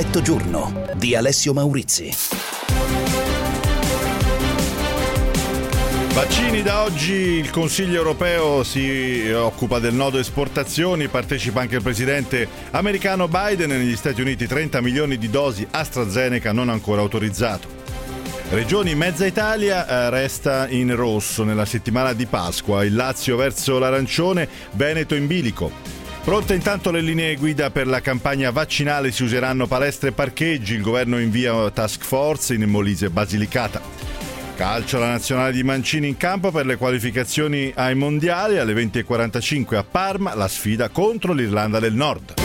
Perfetto giorno di Alessio Maurizi. Vaccini da oggi il Consiglio europeo si occupa del nodo esportazioni, partecipa anche il presidente americano Biden negli Stati Uniti 30 milioni di dosi AstraZeneca non ancora autorizzato. Regioni Mezza Italia eh, resta in rosso nella settimana di Pasqua, il Lazio verso l'arancione, Veneto in bilico. Pronte intanto le linee guida per la campagna vaccinale, si useranno palestre e parcheggi, il governo invia task force in Molise e Basilicata. Calcio la nazionale di Mancini in campo per le qualificazioni ai mondiali alle 20.45 a Parma, la sfida contro l'Irlanda del Nord.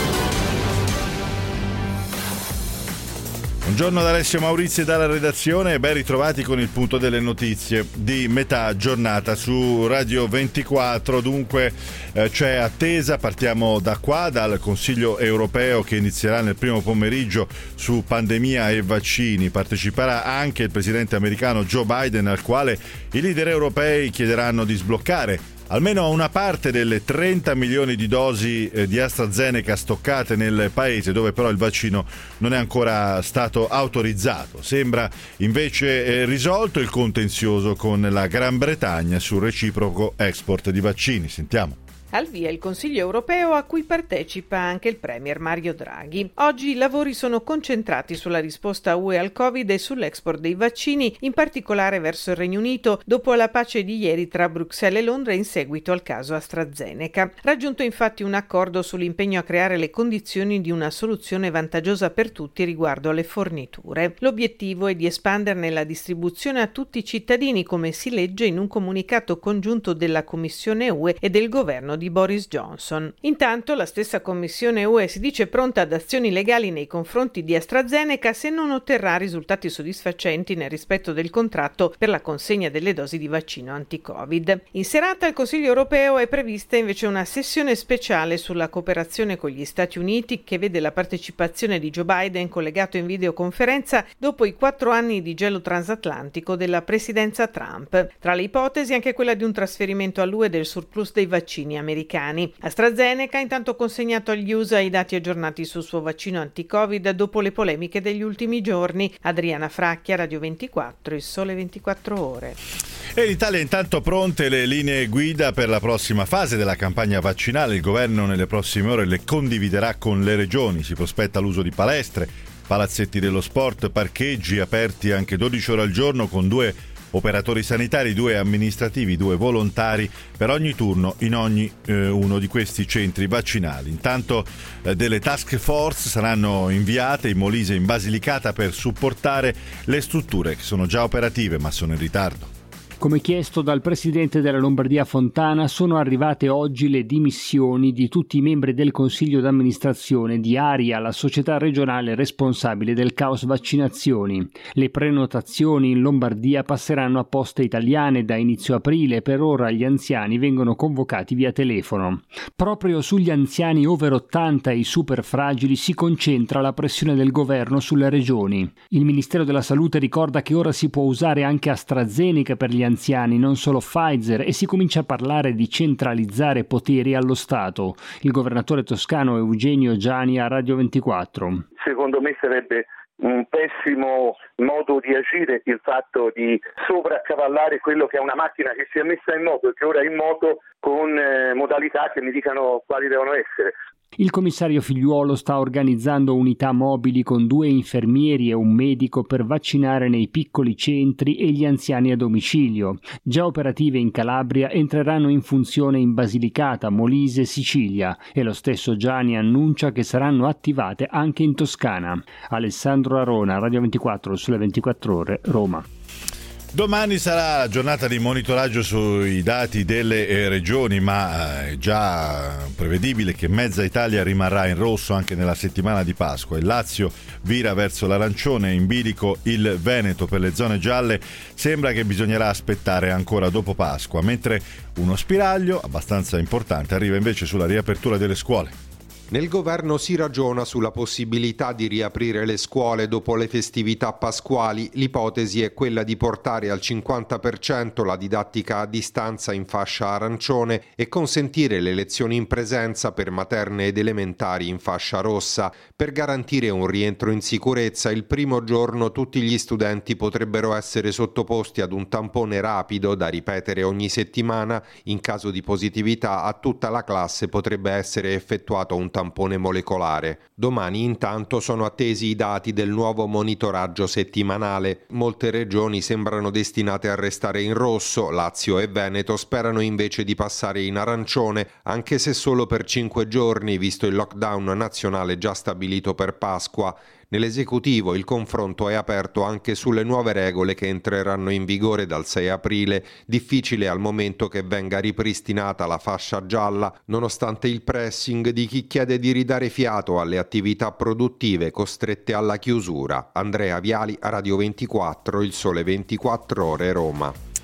Buongiorno da Alessio Maurizio dalla redazione e ben ritrovati con il punto delle notizie di metà giornata su Radio 24. Dunque eh, c'è attesa, partiamo da qua, dal Consiglio europeo che inizierà nel primo pomeriggio su pandemia e vaccini. Parteciperà anche il presidente americano Joe Biden al quale i leader europei chiederanno di sbloccare Almeno una parte delle 30 milioni di dosi eh, di AstraZeneca stoccate nel paese, dove però il vaccino non è ancora stato autorizzato. Sembra invece eh, risolto il contenzioso con la Gran Bretagna sul reciproco export di vaccini. Sentiamo. Al via il Consiglio europeo a cui partecipa anche il Premier Mario Draghi. Oggi i lavori sono concentrati sulla risposta UE al Covid e sull'export dei vaccini, in particolare verso il Regno Unito, dopo la pace di ieri tra Bruxelles e Londra in seguito al caso AstraZeneca. Raggiunto infatti un accordo sull'impegno a creare le condizioni di una soluzione vantaggiosa per tutti riguardo alle forniture. L'obiettivo è di espanderne la distribuzione a tutti i cittadini, come si legge in un comunicato congiunto della Commissione UE e del governo di Boris Johnson. Intanto la stessa Commissione UE si dice pronta ad azioni legali nei confronti di AstraZeneca se non otterrà risultati soddisfacenti nel rispetto del contratto per la consegna delle dosi di vaccino anti-Covid. In serata al Consiglio europeo è prevista invece una sessione speciale sulla cooperazione con gli Stati Uniti che vede la partecipazione di Joe Biden collegato in videoconferenza dopo i quattro anni di gelo transatlantico della presidenza Trump. Tra le ipotesi anche quella di un trasferimento all'UE del surplus dei vaccini americani. AstraZeneca ha intanto consegnato agli USA i dati aggiornati sul suo vaccino anti-Covid dopo le polemiche degli ultimi giorni. Adriana Fracchia, Radio 24, il sole 24 ore. E l'Italia intanto pronte le linee guida per la prossima fase della campagna vaccinale. Il governo nelle prossime ore le condividerà con le regioni. Si prospetta l'uso di palestre, palazzetti dello sport, parcheggi aperti anche 12 ore al giorno con due operatori sanitari, due amministrativi, due volontari per ogni turno in ogni eh, uno di questi centri vaccinali. Intanto eh, delle task force saranno inviate in Molise e in Basilicata per supportare le strutture che sono già operative ma sono in ritardo. Come chiesto dal presidente della Lombardia Fontana, sono arrivate oggi le dimissioni di tutti i membri del consiglio d'amministrazione di Aria, la società regionale responsabile del caos vaccinazioni. Le prenotazioni in Lombardia passeranno a poste italiane da inizio aprile. Per ora gli anziani vengono convocati via telefono. Proprio sugli anziani over 80 e i super fragili si concentra la pressione del governo sulle regioni. Il Ministero della Salute ricorda che ora si può usare anche AstraZeneca per gli anziani, non solo Pfizer, e si comincia a parlare di centralizzare poteri allo Stato. Il governatore toscano Eugenio Giani a Radio 24. Secondo me sarebbe un pessimo modo di agire il fatto di sovraccavallare quello che è una macchina che si è messa in moto e che ora è in moto con eh, modalità che mi dicano quali devono essere. Il commissario Figliuolo sta organizzando unità mobili con due infermieri e un medico per vaccinare nei piccoli centri e gli anziani a domicilio. Già operative in Calabria entreranno in funzione in Basilicata, Molise, Sicilia e lo stesso Gianni annuncia che saranno attivate anche in Toscana. Alessandro Arona, Radio 24 sulle 24 ore, Roma. Domani sarà la giornata di monitoraggio sui dati delle eh, regioni, ma eh, è già prevedibile che mezza Italia rimarrà in rosso anche nella settimana di Pasqua. Il Lazio vira verso l'arancione, in bilico il Veneto per le zone gialle. Sembra che bisognerà aspettare ancora dopo Pasqua, mentre uno spiraglio abbastanza importante arriva invece sulla riapertura delle scuole. Nel governo si ragiona sulla possibilità di riaprire le scuole dopo le festività pasquali. L'ipotesi è quella di portare al 50% la didattica a distanza in fascia arancione e consentire le lezioni in presenza per materne ed elementari in fascia rossa. Per garantire un rientro in sicurezza, il primo giorno tutti gli studenti potrebbero essere sottoposti ad un tampone rapido da ripetere ogni settimana. In caso di positività a tutta la classe potrebbe essere effettuato un tampone molecolare. Domani intanto sono attesi i dati del nuovo monitoraggio settimanale. Molte regioni sembrano destinate a restare in rosso, Lazio e Veneto sperano invece di passare in arancione, anche se solo per cinque giorni, visto il lockdown nazionale già stabilito per Pasqua. Nell'esecutivo il confronto è aperto anche sulle nuove regole che entreranno in vigore dal 6 aprile, difficile al momento che venga ripristinata la fascia gialla, nonostante il pressing di chi chiede di ridare fiato alle attività produttive costrette alla chiusura. Andrea Viali, Radio 24, Il Sole 24 Ore, Roma.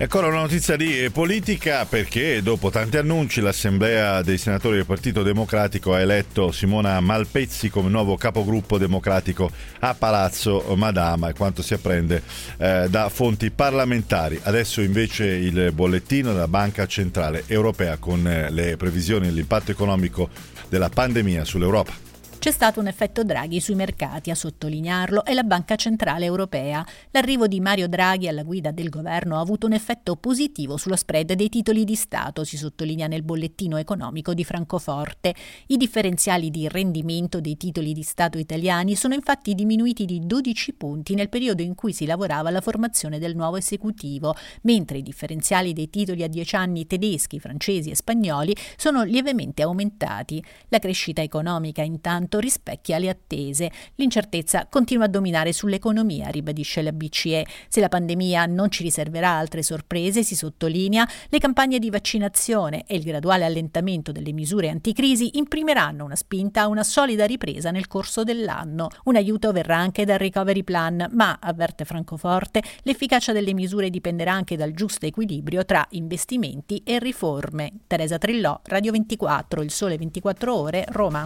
E ancora una notizia di politica perché dopo tanti annunci l'Assemblea dei senatori del Partito Democratico ha eletto Simona Malpezzi come nuovo capogruppo democratico a Palazzo Madama e quanto si apprende eh, da fonti parlamentari. Adesso invece il bollettino della Banca Centrale Europea con eh, le previsioni dell'impatto economico della pandemia sull'Europa. C'è stato un effetto Draghi sui mercati, a sottolinearlo è la Banca Centrale Europea. L'arrivo di Mario Draghi alla guida del governo ha avuto un effetto positivo sullo spread dei titoli di Stato, si sottolinea nel bollettino economico di Francoforte. I differenziali di rendimento dei titoli di Stato italiani sono infatti diminuiti di 12 punti nel periodo in cui si lavorava alla formazione del nuovo esecutivo, mentre i differenziali dei titoli a 10 anni tedeschi, francesi e spagnoli sono lievemente aumentati. La crescita economica intanto quanto rispecchia le attese. L'incertezza continua a dominare sull'economia, ribadisce la BCE. Se la pandemia non ci riserverà altre sorprese, si sottolinea, le campagne di vaccinazione e il graduale allentamento delle misure anticrisi imprimeranno una spinta a una solida ripresa nel corso dell'anno. Un aiuto verrà anche dal recovery plan, ma, avverte Francoforte, l'efficacia delle misure dipenderà anche dal giusto equilibrio tra investimenti e riforme. Teresa Trillò, Radio 24, Il Sole 24 Ore, Roma.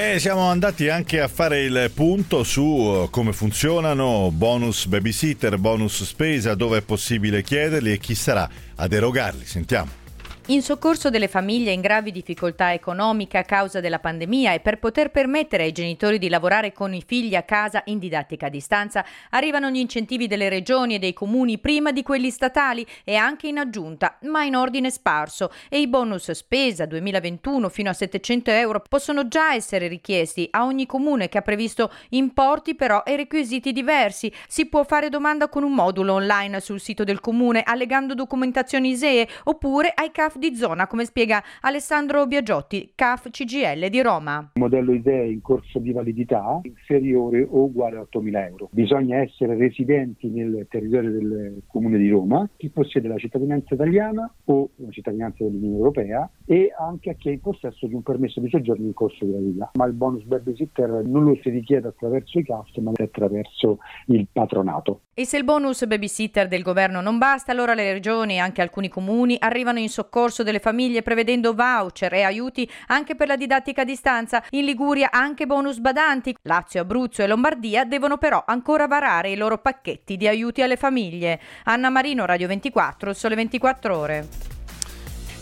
E siamo andati anche a fare il punto su uh, come funzionano bonus babysitter, bonus spesa, dove è possibile chiederli e chi sarà ad erogarli. Sentiamo. In soccorso delle famiglie in gravi difficoltà economiche a causa della pandemia e per poter permettere ai genitori di lavorare con i figli a casa in didattica a distanza, arrivano gli incentivi delle regioni e dei comuni prima di quelli statali e anche in aggiunta, ma in ordine sparso. E i bonus spesa 2021 fino a 700 euro possono già essere richiesti a ogni comune che ha previsto importi però e requisiti diversi. Si può fare domanda con un modulo online sul sito del comune allegando documentazioni ISEE oppure ai CAF di zona, come spiega Alessandro Biagiotti, CAF CGL di Roma. Il modello ISEE in corso di validità inferiore o uguale a 8.000 euro. Bisogna essere residenti nel territorio del Comune di Roma, chi possiede la cittadinanza italiana o la cittadinanza dell'Unione Europea e anche a chi è in possesso di un permesso di soggiorno in corso di validità. Ma il bonus babysitter non lo si richiede attraverso i CAF, ma attraverso il patronato. E se il bonus babysitter del governo non basta, allora le regioni e anche alcuni comuni arrivano in soccorso delle famiglie prevedendo voucher e aiuti anche per la didattica a distanza. In Liguria anche bonus badanti. Lazio, Abruzzo e Lombardia devono però ancora varare i loro pacchetti di aiuti alle famiglie. Anna Marino, Radio 24, Sole 24 Ore.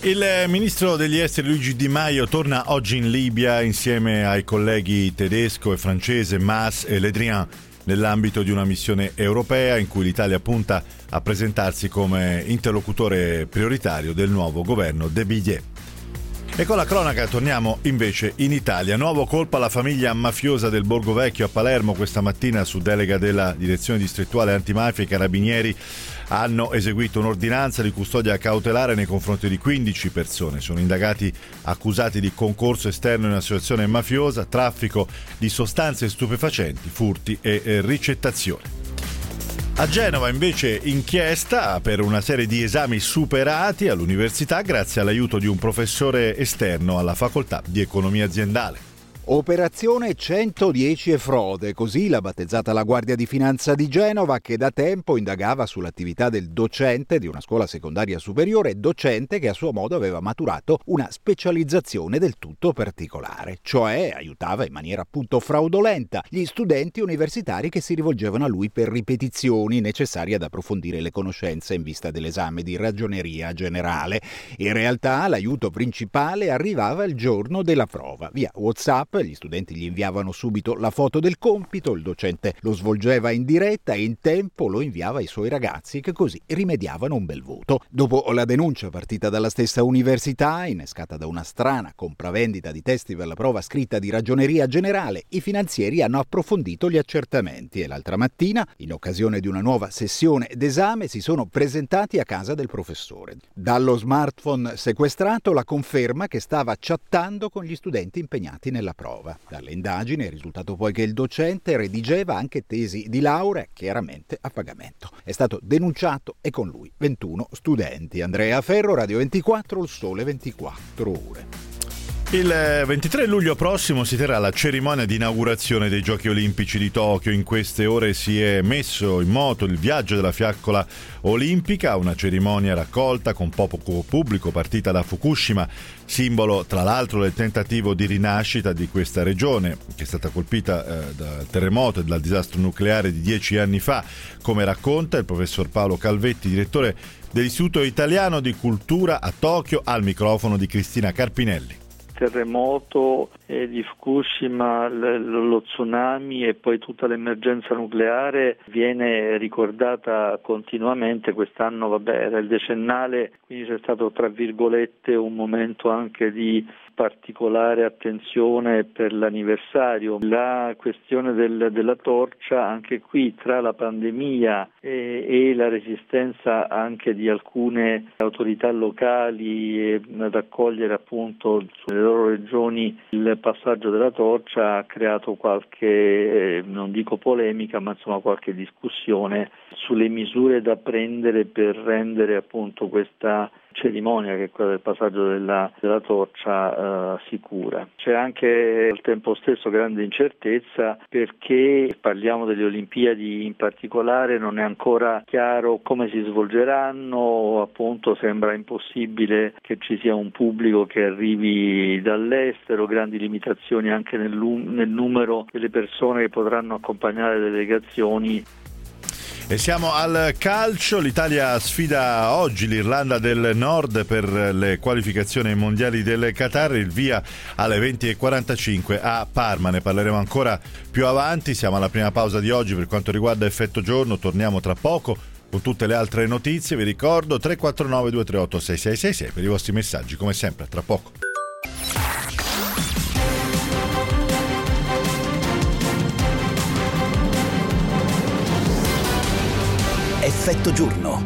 Il ministro degli esteri Luigi Di Maio torna oggi in Libia insieme ai colleghi tedesco e francese Mas e Le Drian nell'ambito di una missione europea in cui l'Italia punta a presentarsi come interlocutore prioritario del nuovo governo De Billier. E con la cronaca torniamo invece in Italia. Nuovo colpo alla famiglia mafiosa del Borgo Vecchio a Palermo questa mattina su delega della Direzione Distrettuale Antimafia e Carabinieri hanno eseguito un'ordinanza di custodia cautelare nei confronti di 15 persone. Sono indagati accusati di concorso esterno in associazione mafiosa, traffico di sostanze stupefacenti, furti e ricettazione. A Genova invece inchiesta per una serie di esami superati all'università grazie all'aiuto di un professore esterno alla facoltà di economia aziendale. Operazione 110 e frode, così l'ha battezzata la Guardia di Finanza di Genova che da tempo indagava sull'attività del docente di una scuola secondaria superiore, docente che a suo modo aveva maturato una specializzazione del tutto particolare, cioè aiutava in maniera appunto fraudolenta gli studenti universitari che si rivolgevano a lui per ripetizioni necessarie ad approfondire le conoscenze in vista dell'esame di ragioneria generale. In realtà l'aiuto principale arrivava il giorno della prova, via WhatsApp gli studenti gli inviavano subito la foto del compito, il docente lo svolgeva in diretta e in tempo lo inviava ai suoi ragazzi che così rimediavano un bel voto. Dopo la denuncia partita dalla stessa università, innescata da una strana compravendita di testi per la prova scritta di ragioneria generale, i finanzieri hanno approfondito gli accertamenti e l'altra mattina, in occasione di una nuova sessione d'esame, si sono presentati a casa del professore. Dallo smartphone sequestrato la conferma che stava chattando con gli studenti impegnati nella prova prova. Dalle indagini è risultato poi che il docente redigeva anche tesi di laurea, chiaramente a pagamento. È stato denunciato e con lui 21 studenti. Andrea Ferro, Radio 24, il sole 24 ore. Il 23 luglio prossimo si terrà la cerimonia di inaugurazione dei Giochi Olimpici di Tokyo. In queste ore si è messo in moto il viaggio della fiaccola olimpica, una cerimonia raccolta con poco pubblico partita da Fukushima, simbolo tra l'altro del tentativo di rinascita di questa regione che è stata colpita eh, dal terremoto e dal disastro nucleare di dieci anni fa, come racconta il professor Paolo Calvetti, direttore dell'Istituto Italiano di Cultura a Tokyo, al microfono di Cristina Carpinelli. Terremoto eh, di Fukushima, l- lo tsunami e poi tutta l'emergenza nucleare viene ricordata continuamente. Quest'anno vabbè, era il decennale, quindi c'è stato tra virgolette un momento anche di particolare attenzione per l'anniversario. La questione del, della torcia, anche qui tra la pandemia e, e, la resistenza anche di alcune autorità locali ad accogliere appunto sulle loro regioni il passaggio della torcia ha creato qualche, non dico polemica, ma insomma qualche discussione sulle misure da prendere per rendere appunto questa cerimonia che è quella del passaggio della, della torcia eh, sicura. C'è anche al tempo stesso grande incertezza perché parliamo delle Olimpiadi in particolare, non è ancora chiaro come si svolgeranno, appunto sembra impossibile che ci sia un pubblico che arrivi dall'estero, grandi limitazioni anche nel, nel numero delle persone che potranno accompagnare le delegazioni e siamo al calcio, l'Italia sfida oggi l'Irlanda del Nord per le qualificazioni mondiali del Qatar, il via alle 20.45 a Parma, ne parleremo ancora più avanti, siamo alla prima pausa di oggi per quanto riguarda effetto giorno, torniamo tra poco con tutte le altre notizie, vi ricordo 349 238 6666 per i vostri messaggi, come sempre, tra poco. Effetto giorno.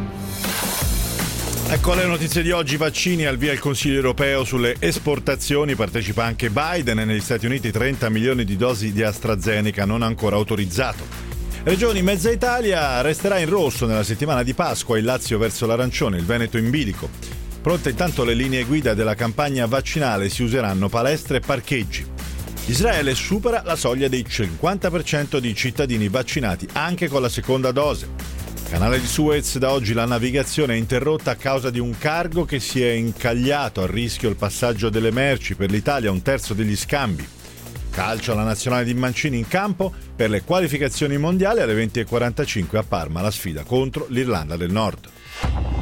Ecco le notizie di oggi, vaccini al via il Consiglio europeo sulle esportazioni, partecipa anche Biden e negli Stati Uniti 30 milioni di dosi di AstraZeneca non ancora autorizzato. Regioni Mezza Italia resterà in rosso nella settimana di Pasqua, il Lazio verso l'arancione, il Veneto in bilico. Pronte intanto le linee guida della campagna vaccinale, si useranno palestre e parcheggi. Israele supera la soglia dei 50% di cittadini vaccinati anche con la seconda dose. Canale di Suez, da oggi la navigazione è interrotta a causa di un cargo che si è incagliato a rischio il passaggio delle merci per l'Italia, un terzo degli scambi. Calcio alla nazionale di Mancini in campo per le qualificazioni mondiali alle 20.45 a Parma, la sfida contro l'Irlanda del Nord.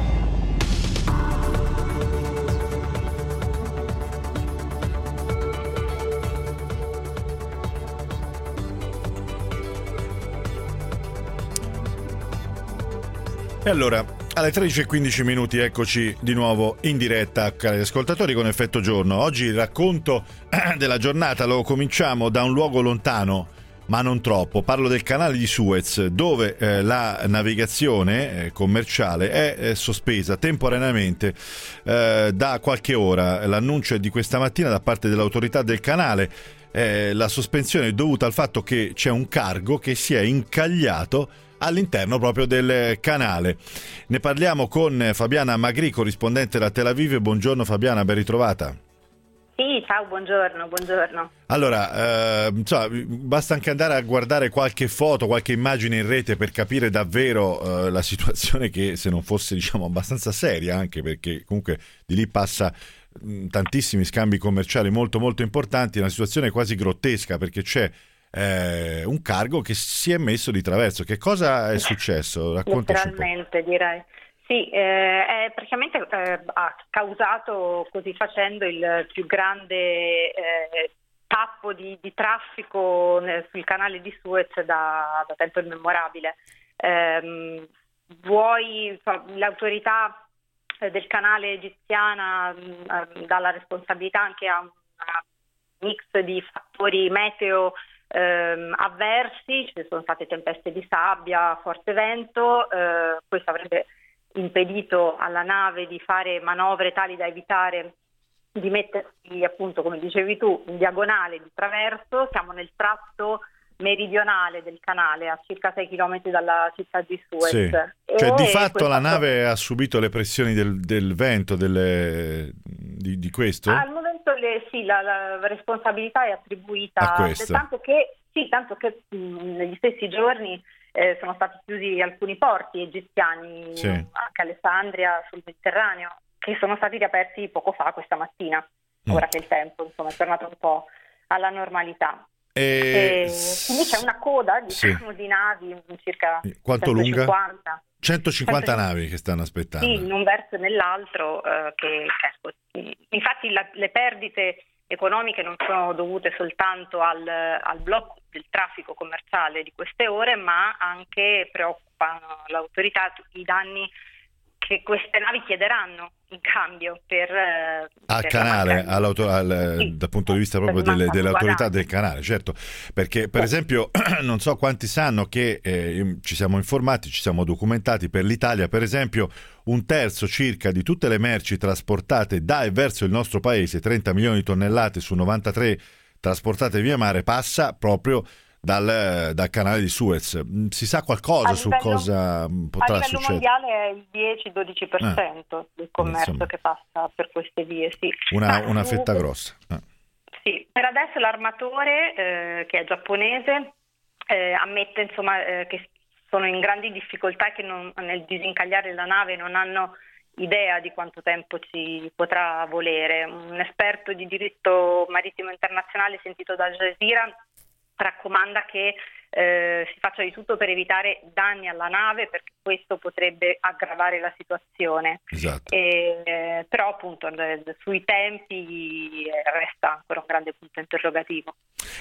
E allora, alle 13.15 minuti eccoci di nuovo in diretta, cari ascoltatori, con effetto giorno. Oggi il racconto della giornata lo cominciamo da un luogo lontano, ma non troppo. Parlo del canale di Suez, dove eh, la navigazione eh, commerciale è eh, sospesa temporaneamente eh, da qualche ora. L'annuncio è di questa mattina da parte dell'autorità del canale. la sospensione è dovuta al fatto che c'è un cargo che si è incagliato all'interno proprio del canale. Ne parliamo con Fabiana Magri, corrispondente da Tel Aviv. Buongiorno Fabiana, ben ritrovata. Sì, ciao, buongiorno, buongiorno. Allora, eh, insomma, basta anche andare a guardare qualche foto, qualche immagine in rete per capire davvero eh, la situazione che se non fosse diciamo abbastanza seria, anche perché comunque di lì passa mh, tantissimi scambi commerciali molto molto importanti, una situazione quasi grottesca perché c'è eh, un cargo che si è messo di traverso. Che cosa è successo? Raccontaci Letteralmente direi. Sì, eh, praticamente eh, ha causato così facendo il più grande eh, tappo di, di traffico nel, sul canale di Suez da, da tempo immemorabile. Ehm, vuoi, l'autorità eh, del canale egiziana mh, dà la responsabilità anche a un mix di fattori meteo ehm, avversi, ci sono state tempeste di sabbia, forte vento, eh, questo avrebbe impedito alla nave di fare manovre tali da evitare di mettersi appunto come dicevi tu in diagonale di traverso, siamo nel tratto meridionale del canale a circa 6 km dalla città di Suez. Sì. Cioè di fatto la nave ha subito le pressioni del, del vento delle, di, di, questo? Al momento le, sì, la, la, responsabilità è attribuita a questo. Tanto che, sì, tanto che mh, negli stessi giorni eh, sono stati chiusi alcuni porti egiziani, sì. anche Alessandria sul Mediterraneo, che sono stati riaperti poco fa, questa mattina, mm. ora che il tempo insomma, è tornato un po' alla normalità. E... E quindi c'è una coda diciamo, sì. di navi, circa Quanto 150. lunga? 150 navi che stanno aspettando. Sì, in un verso e nell'altro. Eh, che, che, infatti la, le perdite economiche non sono dovute soltanto al, al, blocco del traffico commerciale di queste ore, ma anche preoccupano l'autorità i danni che queste navi chiederanno in cambio per... Eh, al per canale, al, sì, dal punto di vista proprio delle, autorità del canale, certo, perché per sì. esempio non so quanti sanno che eh, ci siamo informati, ci siamo documentati per l'Italia, per esempio un terzo circa di tutte le merci trasportate da e verso il nostro paese, 30 milioni di tonnellate su 93 trasportate via mare, passa proprio dal, dal, canale di Suez. Mm, si sa qualcosa livello, su cosa mm, potrà succedere? A livello mondiale è il 10-12% ah, del commercio insomma. che passa per queste vie, sì. Una, una fetta grossa. Ah. Sì, per adesso l'armatore, eh, che è giapponese, eh, ammette insomma, eh, che sono in grandi difficoltà e che non, nel disincagliare la nave non hanno idea di quanto tempo ci potrà volere. Un esperto di diritto marittimo internazionale sentito da Al Jazeera raccomanda che eh, si faccia di tutto per evitare danni alla nave perché questo potrebbe aggravare la situazione. Esatto. E, eh, però appunto sui tempi eh, resta ancora un grande punto interrogativo.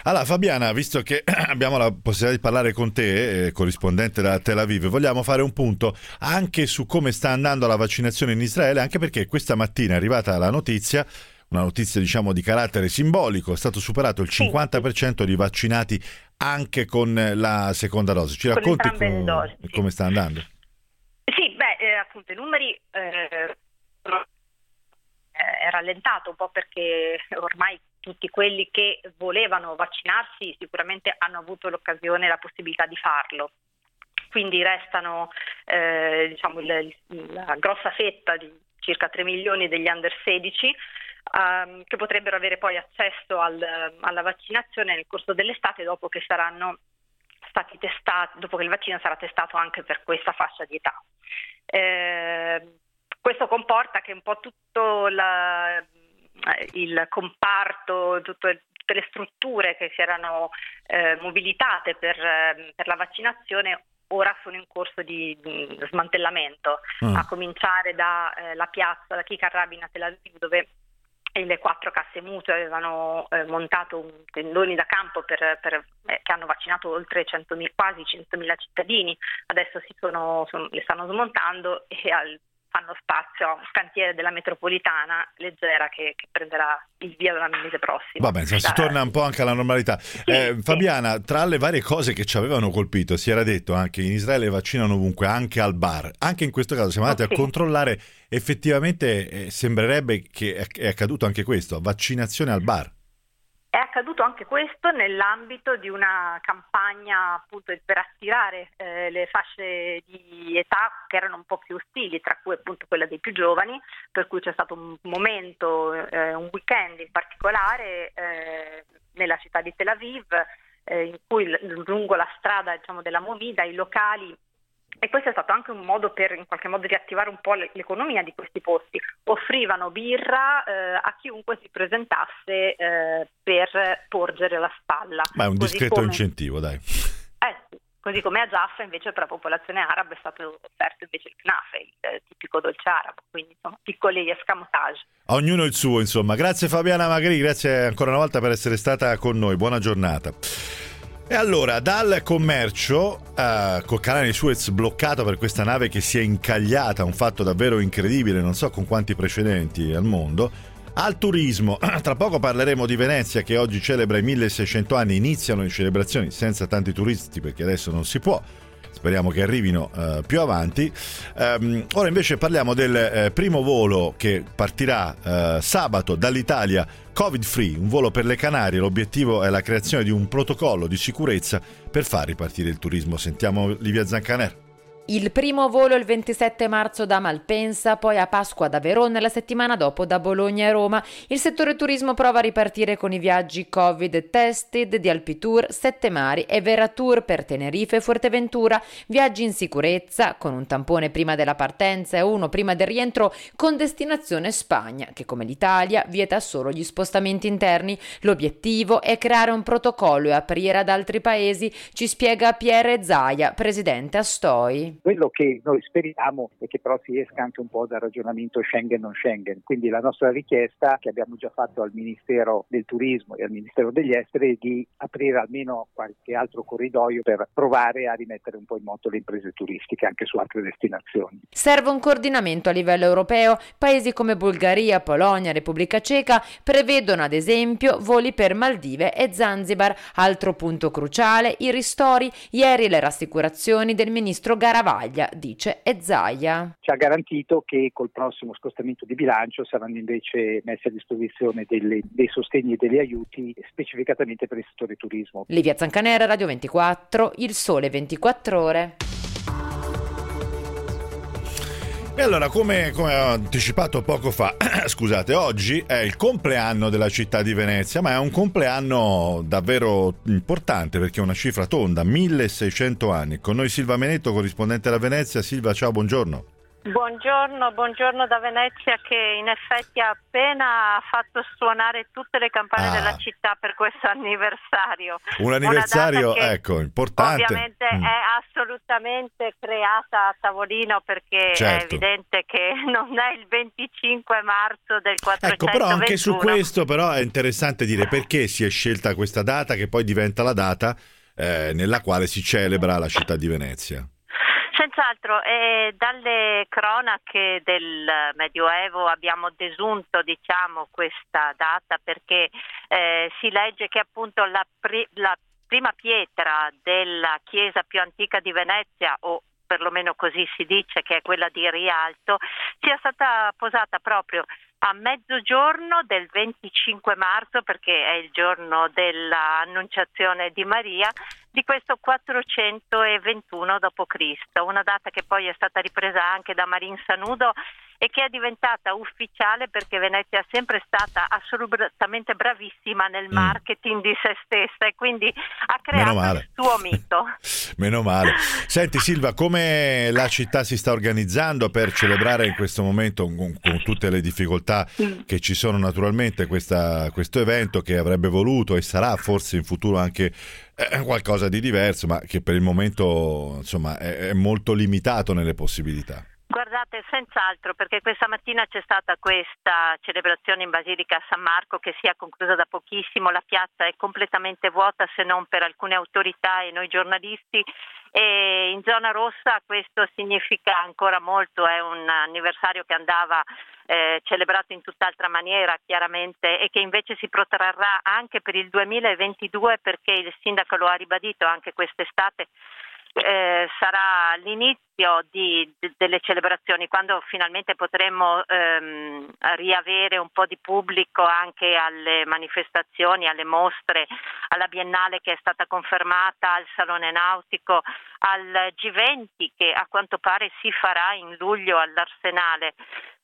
Allora Fabiana, visto che abbiamo la possibilità di parlare con te, eh, corrispondente da Tel Aviv, vogliamo fare un punto anche su come sta andando la vaccinazione in Israele, anche perché questa mattina è arrivata la notizia una notizia diciamo di carattere simbolico, è stato superato il 50% di vaccinati anche con la seconda dose. Ci racconti com- come sta andando? Sì, beh, eh, appunto i numeri eh, è rallentato un po' perché ormai tutti quelli che volevano vaccinarsi sicuramente hanno avuto l'occasione e la possibilità di farlo. Quindi restano eh, diciamo, il, la grossa fetta di circa 3 milioni degli under 16 um, che potrebbero avere poi accesso al, alla vaccinazione nel corso dell'estate dopo che saranno stati testati, dopo che il vaccino sarà testato anche per questa fascia di età. Eh, questo comporta che un po' tutto la, il comparto, tutte le strutture che si erano eh, mobilitate per, per, la vaccinazione ora sono in corso di, di smantellamento, mm. a cominciare dalla eh, piazza, da Kikar Rabin a Tel Aviv, dove le quattro casse mutue avevano eh, montato tendoni da campo per, per, eh, che hanno vaccinato oltre 100.000, quasi 100.000 cittadini, adesso sono, sono, le stanno smontando e al, fanno spazio a un cantiere della metropolitana leggera che, che prenderà il via l'anno mese prossimo. Vabbè, insomma, si torna un po' anche alla normalità. Sì, eh, sì. Fabiana, tra le varie cose che ci avevano colpito, si era detto anche in Israele vaccinano ovunque, anche al bar. Anche in questo caso siamo andati okay. a controllare, effettivamente eh, sembrerebbe che è accaduto anche questo, vaccinazione al bar. Accaduto anche questo nell'ambito di una campagna appunto per attirare eh, le fasce di età che erano un po' più ostili, tra cui appunto quella dei più giovani, per cui c'è stato un momento, eh, un weekend in particolare eh, nella città di Tel Aviv, eh, in cui lungo la strada diciamo, della Movida i locali e questo è stato anche un modo per in qualche modo riattivare un po' l'economia di questi posti. Offrivano birra eh, a chiunque si presentasse eh, per porgere la spalla. Ma è un Così discreto come... incentivo, dai. Eh, così come a Jaffa invece per la popolazione araba è stato offerto invece il knafe, il eh, tipico dolce arabo, quindi insomma piccoli escamotage. Ognuno il suo, insomma. Grazie Fabiana Magri, grazie ancora una volta per essere stata con noi. Buona giornata. E allora, dal commercio, uh, col canale Suez bloccato per questa nave che si è incagliata, un fatto davvero incredibile, non so con quanti precedenti al mondo, al turismo. Tra poco parleremo di Venezia che oggi celebra i 1600 anni, iniziano le celebrazioni senza tanti turisti perché adesso non si può speriamo che arrivino uh, più avanti. Um, ora invece parliamo del uh, primo volo che partirà uh, sabato dall'Italia Covid free, un volo per le Canarie. L'obiettivo è la creazione di un protocollo di sicurezza per far ripartire il turismo. Sentiamo Livia Zancaner. Il primo volo il 27 marzo da Malpensa, poi a Pasqua da Verona e la settimana dopo da Bologna e Roma. Il settore turismo prova a ripartire con i viaggi Covid tested di Alpitour, Sette Mari e Veratour per Tenerife e Fuerteventura, viaggi in sicurezza con un tampone prima della partenza e uno prima del rientro con destinazione Spagna, che come l'Italia vieta solo gli spostamenti interni. L'obiettivo è creare un protocollo e aprire ad altri paesi, ci spiega Pierre Zaia, presidente Astoi. Quello che noi speriamo è che però si esca anche un po' dal ragionamento Schengen-non Schengen. Quindi la nostra richiesta, che abbiamo già fatto al Ministero del Turismo e al Ministero degli Esteri, è di aprire almeno qualche altro corridoio per provare a rimettere un po' in moto le imprese turistiche anche su altre destinazioni. Serve un coordinamento a livello europeo. Paesi come Bulgaria, Polonia, Repubblica Ceca prevedono ad esempio voli per Maldive e Zanzibar. Altro punto cruciale, i ristori. Ieri le rassicurazioni del ministro Garavaglia Travaglia, dice Ezzaia. Ci ha garantito che col prossimo scostamento di bilancio saranno invece messi a disposizione delle, dei sostegni e degli aiuti specificatamente per il settore turismo. Livia Zancanera, Radio 24, Il Sole 24 Ore. E allora, come, come, ho anticipato poco fa, scusate, oggi è il compleanno della città di Venezia, ma è un compleanno davvero importante perché è una cifra tonda, 1600 anni. Con noi Silva Menetto, corrispondente da Venezia. Silva, ciao, buongiorno. Buongiorno, buongiorno da Venezia che in effetti ha appena fatto suonare tutte le campane ah. della città per questo anniversario. Un anniversario, ecco, importante. Ovviamente mm. è assolutamente creata a tavolino perché certo. è evidente che non è il 25 marzo del 421. Ecco, però anche su questo però è interessante dire perché si è scelta questa data che poi diventa la data eh, nella quale si celebra la città di Venezia. Senz'altro, eh, dalle cronache del Medioevo abbiamo desunto diciamo, questa data perché eh, si legge che appunto la, pri- la prima pietra della chiesa più antica di Venezia o perlomeno così si dice che è quella di Rialto, sia stata posata proprio a mezzogiorno del 25 marzo, perché è il giorno dell'annunciazione di Maria, di questo 421 d.C., una data che poi è stata ripresa anche da Marin Sanudo e che è diventata ufficiale perché Venezia è sempre stata assolutamente bravissima nel mm. marketing mm. di se stessa e quindi ha creato il suo mito. Meno male. Senti Silva, come la città si sta organizzando per celebrare in questo momento con, con tutte le difficoltà mm. che ci sono naturalmente questa, questo evento che avrebbe voluto e sarà forse in futuro anche eh, qualcosa di diverso ma che per il momento insomma è, è molto limitato nelle possibilità. Guardate, senz'altro, perché questa mattina c'è stata questa celebrazione in Basilica San Marco che si è conclusa da pochissimo, la piazza è completamente vuota se non per alcune autorità e noi giornalisti. E in zona rossa questo significa ancora molto, è un anniversario che andava eh, celebrato in tutt'altra maniera chiaramente e che invece si protrarrà anche per il 2022 perché il sindaco lo ha ribadito anche quest'estate eh, sarà l'inizio di, de, delle celebrazioni, quando finalmente potremo ehm, riavere un po' di pubblico anche alle manifestazioni, alle mostre, alla Biennale che è stata confermata, al Salone Nautico, al G20 che a quanto pare si farà in luglio all'Arsenale.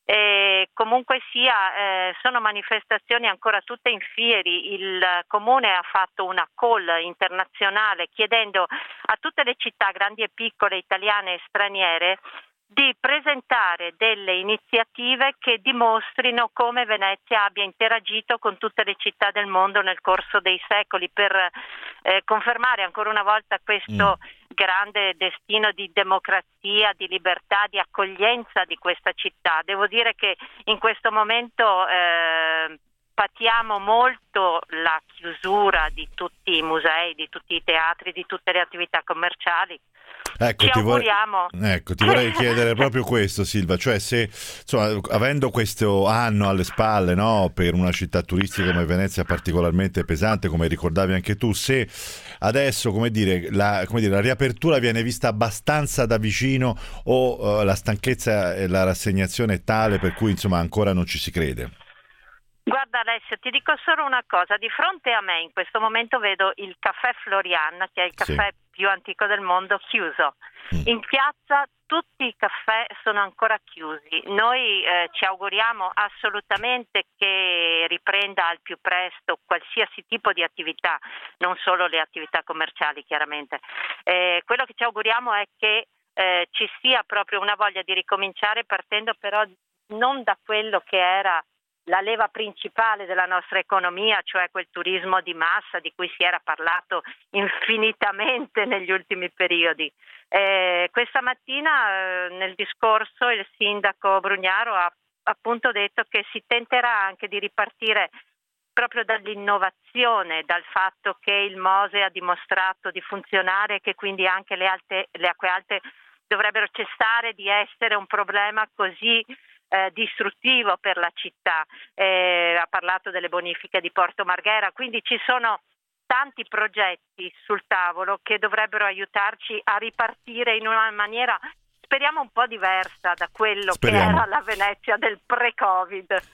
E comunque sia, eh, sono manifestazioni ancora tutte in fieri. Il comune ha fatto una call internazionale chiedendo a tutte le città grandi e piccole, italiane e straniere, di presentare delle iniziative che dimostrino come Venezia abbia interagito con tutte le città del mondo nel corso dei secoli per eh, confermare ancora una volta questo mm. Grande destino di democrazia, di libertà, di accoglienza di questa città. Devo dire che in questo momento eh, patiamo molto la chiusura di tutti i musei, di tutti i teatri, di tutte le attività commerciali. Ecco, ti vorrei, ecco, ti vorrei chiedere proprio questo, Silva, cioè se insomma, avendo questo anno alle spalle no, per una città turistica come Venezia particolarmente pesante, come ricordavi anche tu, se adesso come dire, la, come dire, la riapertura viene vista abbastanza da vicino o uh, la stanchezza e la rassegnazione è tale per cui insomma ancora non ci si crede? Guarda Alessio, ti dico solo una cosa, di fronte a me in questo momento vedo il caffè Florian, che è il caffè sì. Più antico del mondo, chiuso. In piazza tutti i caffè sono ancora chiusi. Noi eh, ci auguriamo assolutamente che riprenda al più presto qualsiasi tipo di attività, non solo le attività commerciali chiaramente. Eh, quello che ci auguriamo è che eh, ci sia proprio una voglia di ricominciare partendo però non da quello che era la leva principale della nostra economia, cioè quel turismo di massa di cui si era parlato infinitamente negli ultimi periodi. Eh, questa mattina eh, nel discorso il sindaco Brugnaro ha appunto detto che si tenterà anche di ripartire proprio dall'innovazione, dal fatto che il Mose ha dimostrato di funzionare e che quindi anche le, alte, le acque alte dovrebbero cessare di essere un problema così eh, distruttivo per la città. Eh, ha parlato delle bonifiche di Porto Marghera, quindi ci sono tanti progetti sul tavolo che dovrebbero aiutarci a ripartire in una maniera speriamo un po' diversa da quello speriamo. che era la Venezia del pre-Covid.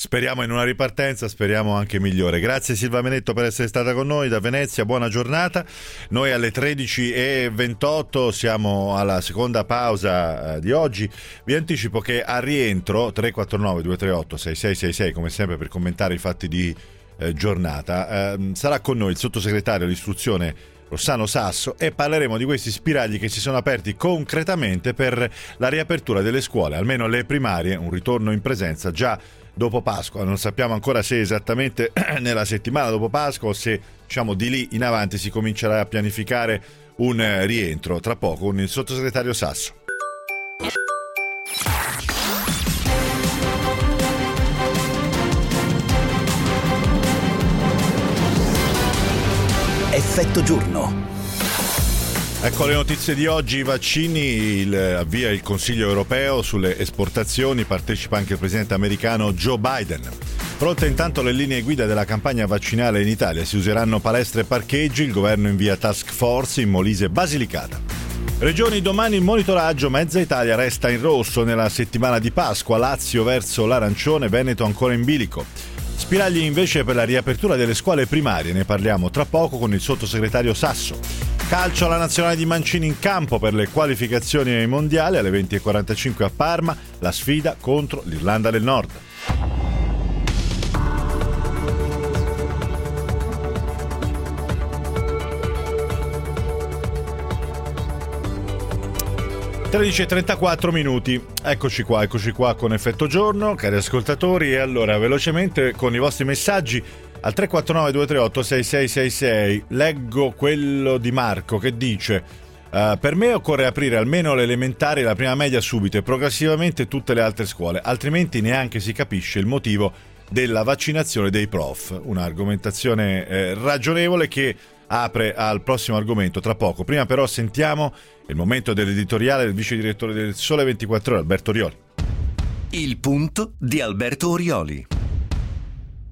Speriamo in una ripartenza, speriamo anche migliore. Grazie Silva Menetto per essere stata con noi da Venezia, buona giornata. Noi alle 13.28 siamo alla seconda pausa eh, di oggi. Vi anticipo che a rientro 349 238 6666 come sempre per commentare i fatti di eh, giornata eh, sarà con noi il sottosegretario all'istruzione Rossano Sasso e parleremo di questi spiragli che si sono aperti concretamente per la riapertura delle scuole, almeno le primarie, un ritorno in presenza già dopo Pasqua. Non sappiamo ancora se esattamente nella settimana dopo Pasqua o se diciamo di lì in avanti si comincerà a pianificare un eh, rientro tra poco con il sottosegretario Sasso. Effetto giorno. Ecco le notizie di oggi, i vaccini, il, avvia il Consiglio europeo sulle esportazioni, partecipa anche il presidente americano Joe Biden. Pronte intanto le linee guida della campagna vaccinale in Italia, si useranno palestre e parcheggi, il governo invia task force in Molise e Basilicata. Regioni domani il monitoraggio, mezza Italia resta in rosso nella settimana di Pasqua, Lazio verso l'arancione, Veneto ancora in bilico. Spiragli invece per la riapertura delle scuole primarie, ne parliamo tra poco con il sottosegretario Sasso. Calcio alla nazionale di Mancini in campo per le qualificazioni ai mondiali alle 20.45 a Parma, la sfida contro l'Irlanda del Nord. «13.34 minuti, eccoci qua, eccoci qua con effetto giorno, cari ascoltatori, e allora velocemente con i vostri messaggi al 349 238 6666 leggo quello di Marco che dice Uh, per me occorre aprire almeno le elementari e la prima media subito e progressivamente tutte le altre scuole, altrimenti neanche si capisce il motivo della vaccinazione dei prof. Un'argomentazione eh, ragionevole che apre al prossimo argomento tra poco. Prima però sentiamo il momento dell'editoriale del vice direttore del Sole 24 Ore, Alberto Orioli. Il punto di Alberto Orioli.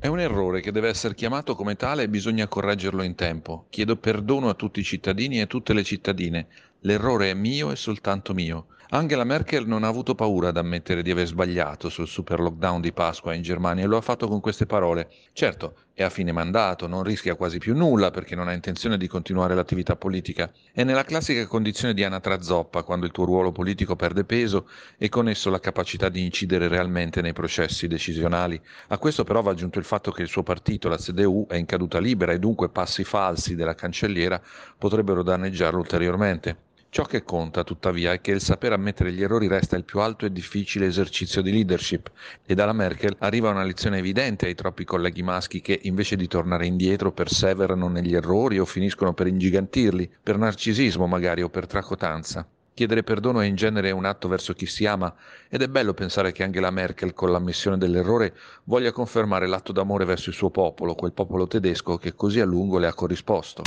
È un errore che deve essere chiamato come tale e bisogna correggerlo in tempo. Chiedo perdono a tutti i cittadini e a tutte le cittadine. L'errore è mio e soltanto mio. Angela Merkel non ha avuto paura ad ammettere di aver sbagliato sul super lockdown di Pasqua in Germania e lo ha fatto con queste parole. Certo, è a fine mandato, non rischia quasi più nulla perché non ha intenzione di continuare l'attività politica. È nella classica condizione di anatra zoppa, quando il tuo ruolo politico perde peso e con esso la capacità di incidere realmente nei processi decisionali. A questo però va aggiunto il fatto che il suo partito, la CDU, è in caduta libera e dunque passi falsi della cancelliera potrebbero danneggiarlo ulteriormente. Ciò che conta, tuttavia, è che il saper ammettere gli errori resta il più alto e difficile esercizio di leadership e dalla Merkel arriva una lezione evidente ai troppi colleghi maschi che, invece di tornare indietro, perseverano negli errori o finiscono per ingigantirli, per narcisismo magari o per tracotanza. Chiedere perdono è in genere un atto verso chi si ama ed è bello pensare che anche la Merkel, con l'ammissione dell'errore, voglia confermare l'atto d'amore verso il suo popolo, quel popolo tedesco che così a lungo le ha corrisposto.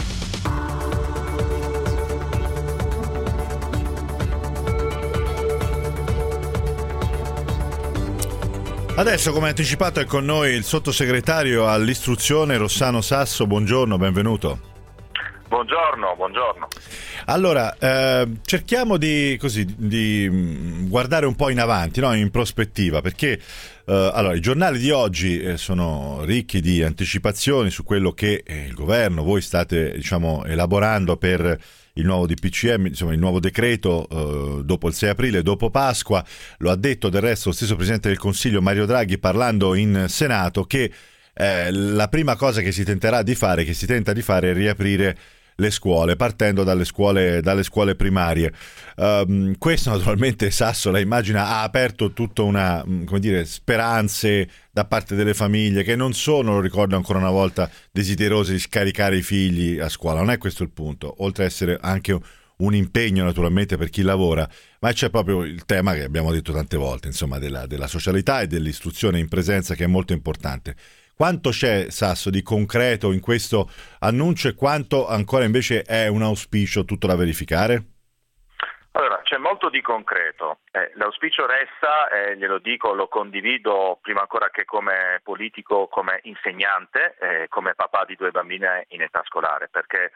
Adesso, come anticipato, è con noi il sottosegretario all'istruzione Rossano Sasso. Buongiorno, benvenuto. Buongiorno, buongiorno. Allora, eh, cerchiamo di, così, di, mm, guardare un po' in avanti, no? in prospettiva, perché eh, allora, i giornali di oggi eh, sono ricchi di anticipazioni su quello che eh, il governo, voi state diciamo, elaborando per il nuovo DPCM, insomma il nuovo decreto eh, dopo il 6 aprile, dopo Pasqua, lo ha detto del resto lo stesso Presidente del Consiglio Mario Draghi parlando in Senato che eh, la prima cosa che si tenterà di fare, che si tenta di fare è riaprire le scuole, partendo dalle scuole, dalle scuole primarie. Um, questo naturalmente Sassola immagina ha aperto tutta una, mm, come dire, speranze da parte delle famiglie che non sono, lo ricordo ancora una volta, desiderose di scaricare i figli a scuola. Non è questo il punto, oltre ad essere anche un impegno naturalmente per chi lavora, ma c'è proprio il tema che abbiamo detto tante volte, insomma, della, della socialità e dell'istruzione in presenza che è molto importante. Quanto c'è, Sasso, di concreto in questo annuncio e quanto ancora invece è un auspicio tutto da verificare? Allora, c'è molto di concreto. Eh, l'auspicio resta, eh, glielo dico, lo condivido prima ancora che come politico, come insegnante, eh, come papà di due bambine in età scolare, perché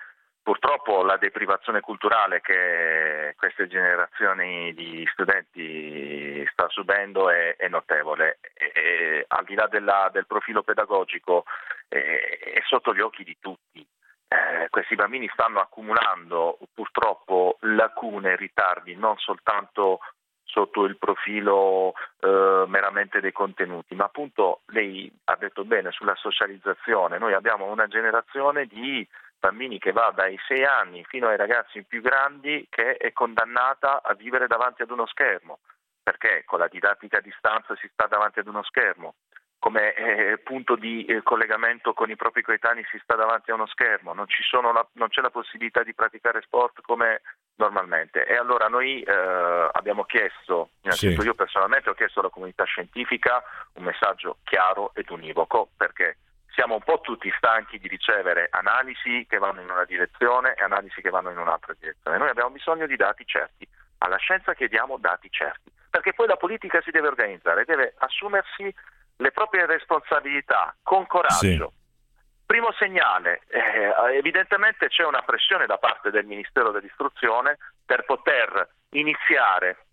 Purtroppo la deprivazione culturale che queste generazioni di studenti sta subendo è, è notevole e, e, al di là della, del profilo pedagogico è, è, sotto gli occhi di tutti. Eh, questi bambini stanno accumulando purtroppo lacune ritardi non soltanto sotto il profilo eh, meramente dei contenuti, ma appunto lei ha detto bene sulla socializzazione. Noi abbiamo una generazione di bambini che va dai 6 anni fino ai ragazzi più grandi che è condannata a vivere davanti ad uno schermo, perché con la didattica a distanza si sta davanti ad uno schermo, come eh, punto di eh, collegamento con i propri coetanei si sta davanti a uno schermo, non, la, non c'è la possibilità di praticare sport come normalmente. E allora noi eh, abbiamo chiesto, innanzitutto sì. io personalmente ho chiesto alla comunità scientifica un messaggio chiaro ed univoco, perché siamo un po' tutti stanchi di ricevere analisi che vanno in una direzione e analisi che vanno in un'altra direzione. Noi abbiamo bisogno di dati certi. Alla scienza chiediamo dati certi, perché poi la politica si deve organizzare, deve assumersi le proprie responsabilità con coraggio. Sì. Primo segnale, eh, evidentemente c'è una pressione da parte del Ministero dell'Istruzione per poter iniziare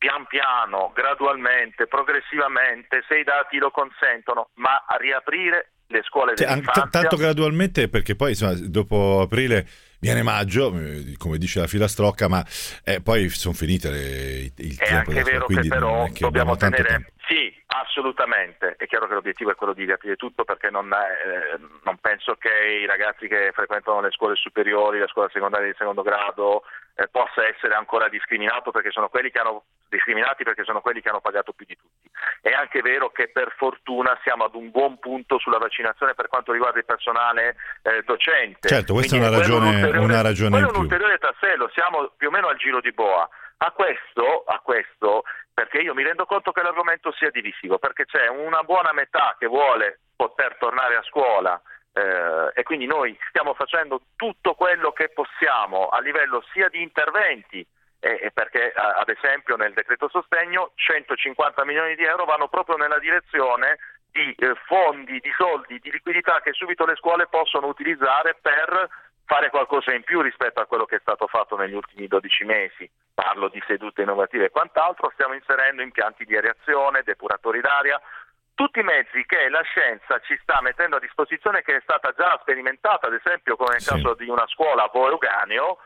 pian piano, gradualmente, progressivamente, se i dati lo consentono, ma a riaprire le scuole cioè, dell'infanzia. T- tanto gradualmente perché poi insomma, dopo aprile viene maggio, eh, come dice la filastrocca, ma eh, poi sono finite le, il è tempo. È anche vero che però che dobbiamo tenere... Sì, assolutamente. È chiaro che l'obiettivo è quello di riaprire tutto perché non, eh, non penso che i ragazzi che frequentano le scuole superiori, la scuola secondaria di secondo grado, eh, possa essere ancora discriminato perché sono quelli che hanno discriminati perché sono quelli che hanno pagato più di tutti. È anche vero che per fortuna siamo ad un buon punto sulla vaccinazione per quanto riguarda il personale eh, docente. Certo, questa Quindi è una ragione, un una ragione in più. è un ulteriore tassello, siamo più o meno al giro di boa. A questo, a questo, perché io mi rendo conto che l'argomento sia divisivo, perché c'è una buona metà che vuole poter tornare a scuola eh, e quindi noi stiamo facendo tutto quello che possiamo a livello sia di interventi eh, perché ad esempio nel decreto sostegno 150 milioni di euro vanno proprio nella direzione di eh, fondi, di soldi, di liquidità che subito le scuole possono utilizzare per fare qualcosa in più rispetto a quello che è stato fatto negli ultimi 12 mesi. Parlo di sedute innovative e quant'altro, stiamo inserendo impianti di areazione, depuratori d'aria, tutti i mezzi che la scienza ci sta mettendo a disposizione che è stata già sperimentata, ad esempio come nel sì. caso di una scuola a Euganeo,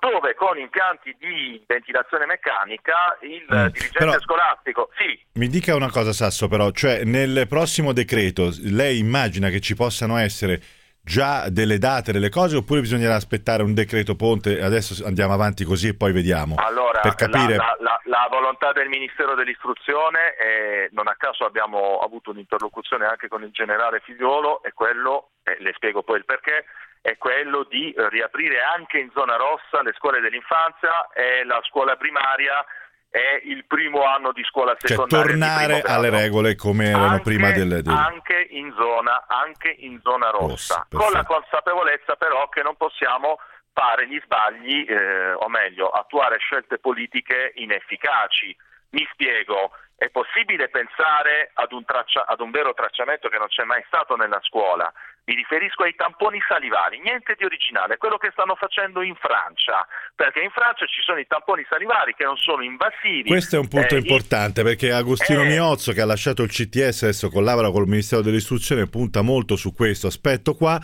dove con impianti di ventilazione meccanica il mm. dirigente però, scolastico sì. Mi dica una cosa Sasso però, cioè nel prossimo decreto lei immagina che ci possano essere già delle date, delle cose oppure bisognerà aspettare un decreto ponte? Adesso andiamo avanti così e poi vediamo. Allora per capire... la, la, la, volontà del Ministero dell'Istruzione è, non a caso abbiamo avuto un'interlocuzione anche con il generale Figliolo è quello, e le spiego poi il perché è quello di riaprire anche in zona rossa le scuole dell'infanzia e la scuola primaria è il primo anno di scuola cioè, secondaria. Cioè tornare alle regole come erano anche, prima del, del... Anche, in zona, anche in zona rossa, rossa con la consapevolezza però che non possiamo fare gli sbagli, eh, o meglio, attuare scelte politiche inefficaci. Mi spiego, è possibile pensare ad un, traccia, ad un vero tracciamento che non c'è mai stato nella scuola, mi riferisco ai tamponi salivari, niente di originale, quello che stanno facendo in Francia, perché in Francia ci sono i tamponi salivari che non sono invasivi. Questo è un punto eh, importante perché Agostino eh, Miozzo che ha lasciato il CTS adesso collabora col Ministero dell'Istruzione punta molto su questo aspetto qua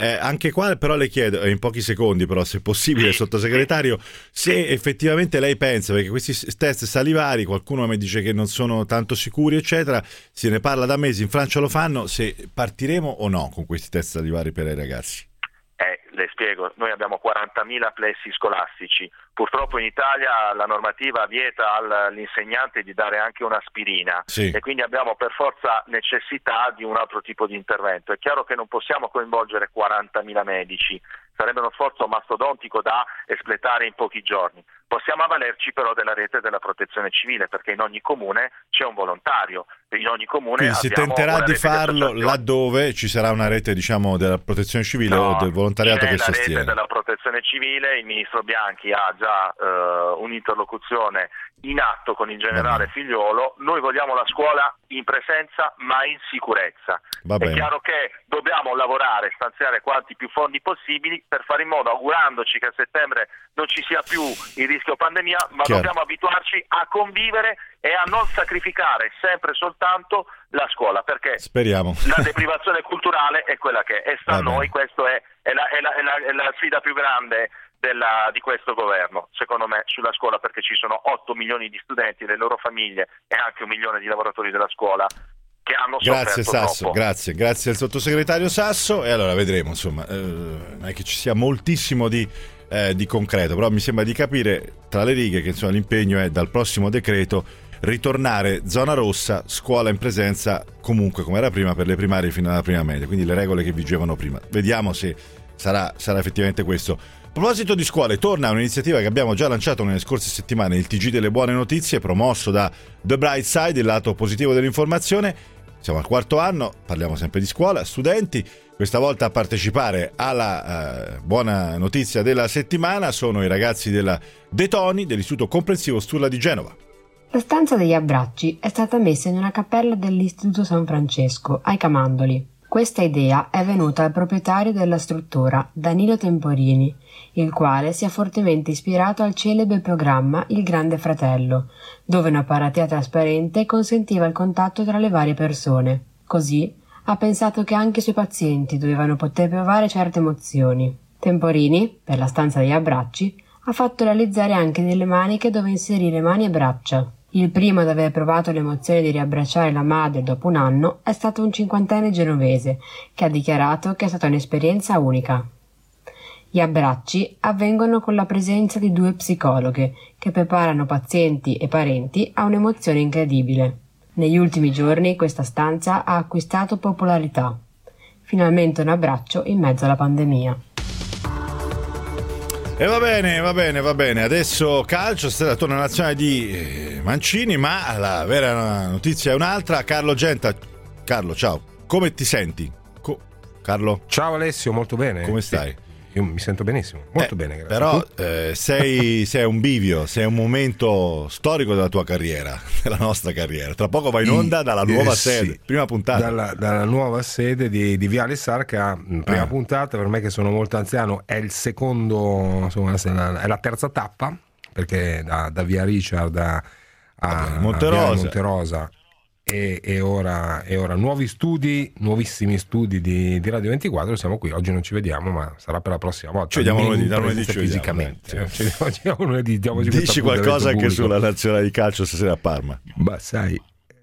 eh, anche qua però le chiedo, in pochi secondi però se possibile sottosegretario, se effettivamente lei pensa, perché questi test salivari qualcuno mi dice che non sono tanto sicuri eccetera, se ne parla da mesi, in Francia lo fanno, se partiremo o no con questi test salivari per i ragazzi? Le spiego, noi abbiamo 40.000 plessi scolastici, purtroppo in Italia la normativa vieta all'insegnante di dare anche un'aspirina sì. e quindi abbiamo per forza necessità di un altro tipo di intervento. È chiaro che non possiamo coinvolgere 40.000 medici, sarebbe uno sforzo mastodontico da espletare in pochi giorni. Possiamo avvalerci però della rete della protezione civile perché in ogni comune c'è un volontario, in ogni comune Quindi si tenterà di farlo di laddove ci sarà una rete diciamo, della protezione civile no, o del volontariato che sostiene. La rete della protezione civile, il ministro Bianchi ha già uh, un'interlocuzione in atto con il generale Figliolo, noi vogliamo la scuola in presenza ma in sicurezza. È chiaro che dobbiamo lavorare, stanziare quanti più fondi possibili per fare in modo, augurandoci che a settembre non ci sia più il rischio pandemia, ma Chiaro. dobbiamo abituarci a convivere e a non sacrificare sempre soltanto la scuola, perché Speriamo. la deprivazione culturale è quella che è, e sta a noi, questa è, è, è, è la sfida più grande della, di questo governo, secondo me, sulla scuola perché ci sono 8 milioni di studenti, le loro famiglie e anche un milione di lavoratori della scuola che hanno grazie Sasso, troppo. grazie, grazie al sottosegretario Sasso e allora vedremo, insomma, eh, non è che ci sia moltissimo di, eh, di, concreto, però mi sembra di capire tra le righe che insomma, l'impegno è dal prossimo decreto ritornare zona rossa, scuola in presenza comunque come era prima per le primarie fino alla prima media, quindi le regole che vigevano prima. Vediamo se sarà, sarà effettivamente questo. A proposito di scuole, torna un'iniziativa che abbiamo già lanciato nelle scorse settimane, il TG delle buone notizie, promosso da The Bright Side, il lato positivo dell'informazione. Siamo al quarto anno, parliamo sempre di scuola, studenti. Questa volta a partecipare alla eh, buona notizia della settimana sono i ragazzi della De Toni dell'Istituto Comprensivo Sturla di Genova. La stanza degli abbracci è stata messa in una cappella dell'Istituto San Francesco, ai Camandoli. Questa idea è venuta al proprietario della struttura, Danilo Temporini, il quale si è fortemente ispirato al celebre programma Il Grande Fratello, dove una paratia trasparente consentiva il contatto tra le varie persone. Così ha pensato che anche i suoi pazienti dovevano poter provare certe emozioni. Temporini, per la stanza degli abbracci, ha fatto realizzare anche delle maniche dove inserire mani e braccia. Il primo ad aver provato l'emozione di riabbracciare la madre dopo un anno è stato un cinquantenne genovese che ha dichiarato che è stata un'esperienza unica. Gli abbracci avvengono con la presenza di due psicologhe che preparano pazienti e parenti a un'emozione incredibile. Negli ultimi giorni questa stanza ha acquistato popolarità. Finalmente un abbraccio in mezzo alla pandemia. E va bene, va bene, va bene. Adesso calcio, stata torna nazionale di eh, Mancini, ma la vera notizia è un'altra. Carlo Genta. Carlo, ciao. Come ti senti? Co- Carlo? Ciao Alessio, molto bene. Come stai? Io mi sento benissimo, molto Eh, bene. Grazie. Però eh, sei, sei un bivio, sei un momento storico della tua carriera, della nostra carriera. Tra poco vai in onda dalla nuova Eh, sì. sede, prima puntata. Dalla, dalla nuova sede di, di Viale Sarca, mh, prima Ah. puntata, per me che sono molto anziano, è il secondo, insomma, è la terza tappa, perché da, da Via Richard a, a Monterosa. Viale Monterosa e, e ora, e ora nuovi studi, nuovissimi studi di, di Radio 24, siamo qui, oggi non ci vediamo, ma sarà per la prossima volta. Ci vediamo lunedì, da lunedì ci fisicamente. Vediamo- ci vediamo lunedì, Dici qualcosa anche pubblico. sulla nazionale di calcio stasera a Parma. Ma sai,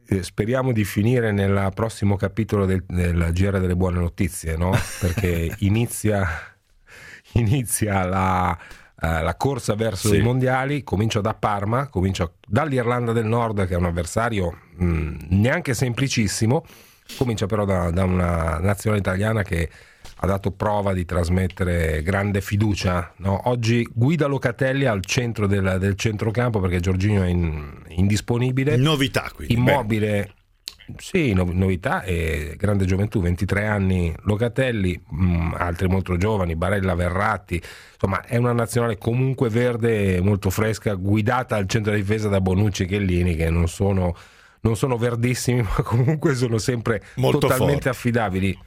eh, speriamo di finire nel prossimo capitolo del, del GR delle buone notizie, no? Perché inizia, inizia la, eh, la corsa verso Sì. i mondiali, comincia da Parma, comincia dall'Irlanda del Nord, che è un avversario mh, neanche semplicissimo, comincia però da, da una nazionale italiana che ha dato prova di trasmettere grande fiducia. no? Oggi guida Locatelli al centro del, del centrocampo perché Giorginio è in- indisponibile. Novità quindi. Immobile. Sì, no- novità e grande gioventù, 23 anni Locatelli, mh, altri molto giovani, Barella, Verratti, insomma è una nazionale comunque verde, molto fresca, guidata al centro di difesa da Bonucci e Chiellini che non sono, non sono verdissimi ma comunque sono sempre Molto totalmente forti. affidabili.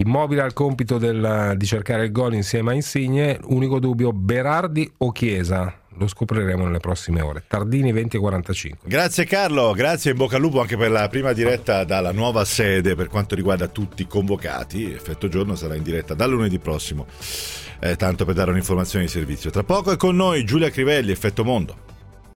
Immobile al compito del- di cercare il gol insieme a Insigne, unico dubbio Berardi o Chiesa, lo scopriremo nelle prossime ore. Tardini 20 e 45. Grazie Carlo, grazie in bocca al lupo anche per la prima diretta dalla nuova sede per quanto riguarda tutti i convocati. Effetto giorno sarà in diretta dal lunedì prossimo, eh, tanto per dare un'informazione di servizio. Tra poco è con noi Giulia Crivelli, Effetto Mondo.